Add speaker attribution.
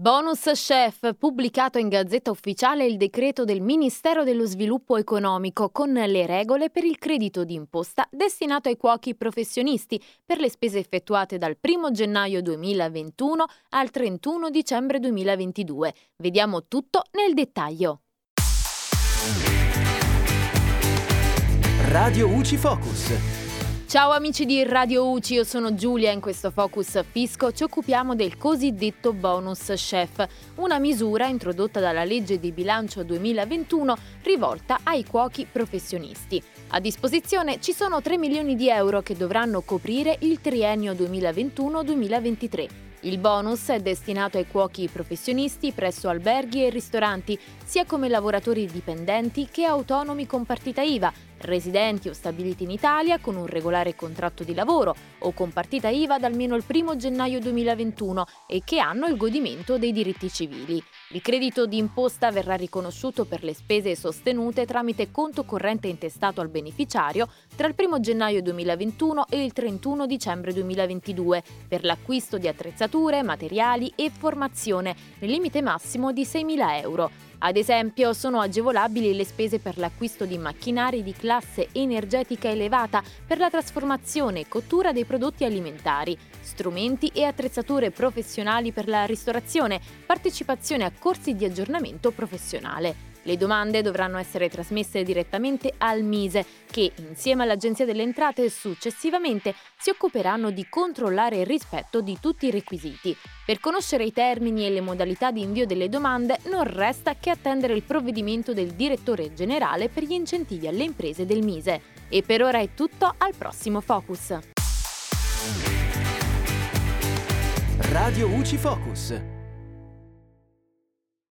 Speaker 1: Bonus Chef, pubblicato in Gazzetta Ufficiale il decreto del Ministero dello Sviluppo Economico con le regole per il credito d'imposta destinato ai cuochi professionisti per le spese effettuate dal 1 gennaio 2021 al 31 dicembre 2022. Vediamo tutto nel dettaglio.
Speaker 2: Radio UCI Focus.
Speaker 1: Ciao amici di Radio UCI, io sono Giulia e in questo Focus Fisco ci occupiamo del cosiddetto bonus chef, una misura introdotta dalla legge di bilancio 2021 rivolta ai cuochi professionisti. A disposizione ci sono 3 milioni di euro che dovranno coprire il triennio 2021-2023. Il bonus è destinato ai cuochi professionisti presso alberghi e ristoranti, sia come lavoratori dipendenti che autonomi con partita IVA residenti o stabiliti in Italia con un regolare contratto di lavoro o con partita IVA da almeno il 1 gennaio 2021 e che hanno il godimento dei diritti civili. Il credito di imposta verrà riconosciuto per le spese sostenute tramite conto corrente intestato al beneficiario tra il 1 gennaio 2021 e il 31 dicembre 2022 per l'acquisto di attrezzature, materiali e formazione nel limite massimo di 6.000 euro ad esempio, sono agevolabili le spese per l'acquisto di macchinari di classe energetica elevata per la trasformazione e cottura dei prodotti alimentari, strumenti e attrezzature professionali per la ristorazione, partecipazione a corsi di aggiornamento professionale. Le domande dovranno essere trasmesse direttamente al Mise, che insieme all'Agenzia delle Entrate successivamente si occuperanno di controllare il rispetto di tutti i requisiti. Per conoscere i termini e le modalità di invio delle domande non resta che attendere il provvedimento del direttore generale per gli incentivi alle imprese del Mise. E per ora è tutto, al prossimo Focus.
Speaker 2: Radio UCI Focus.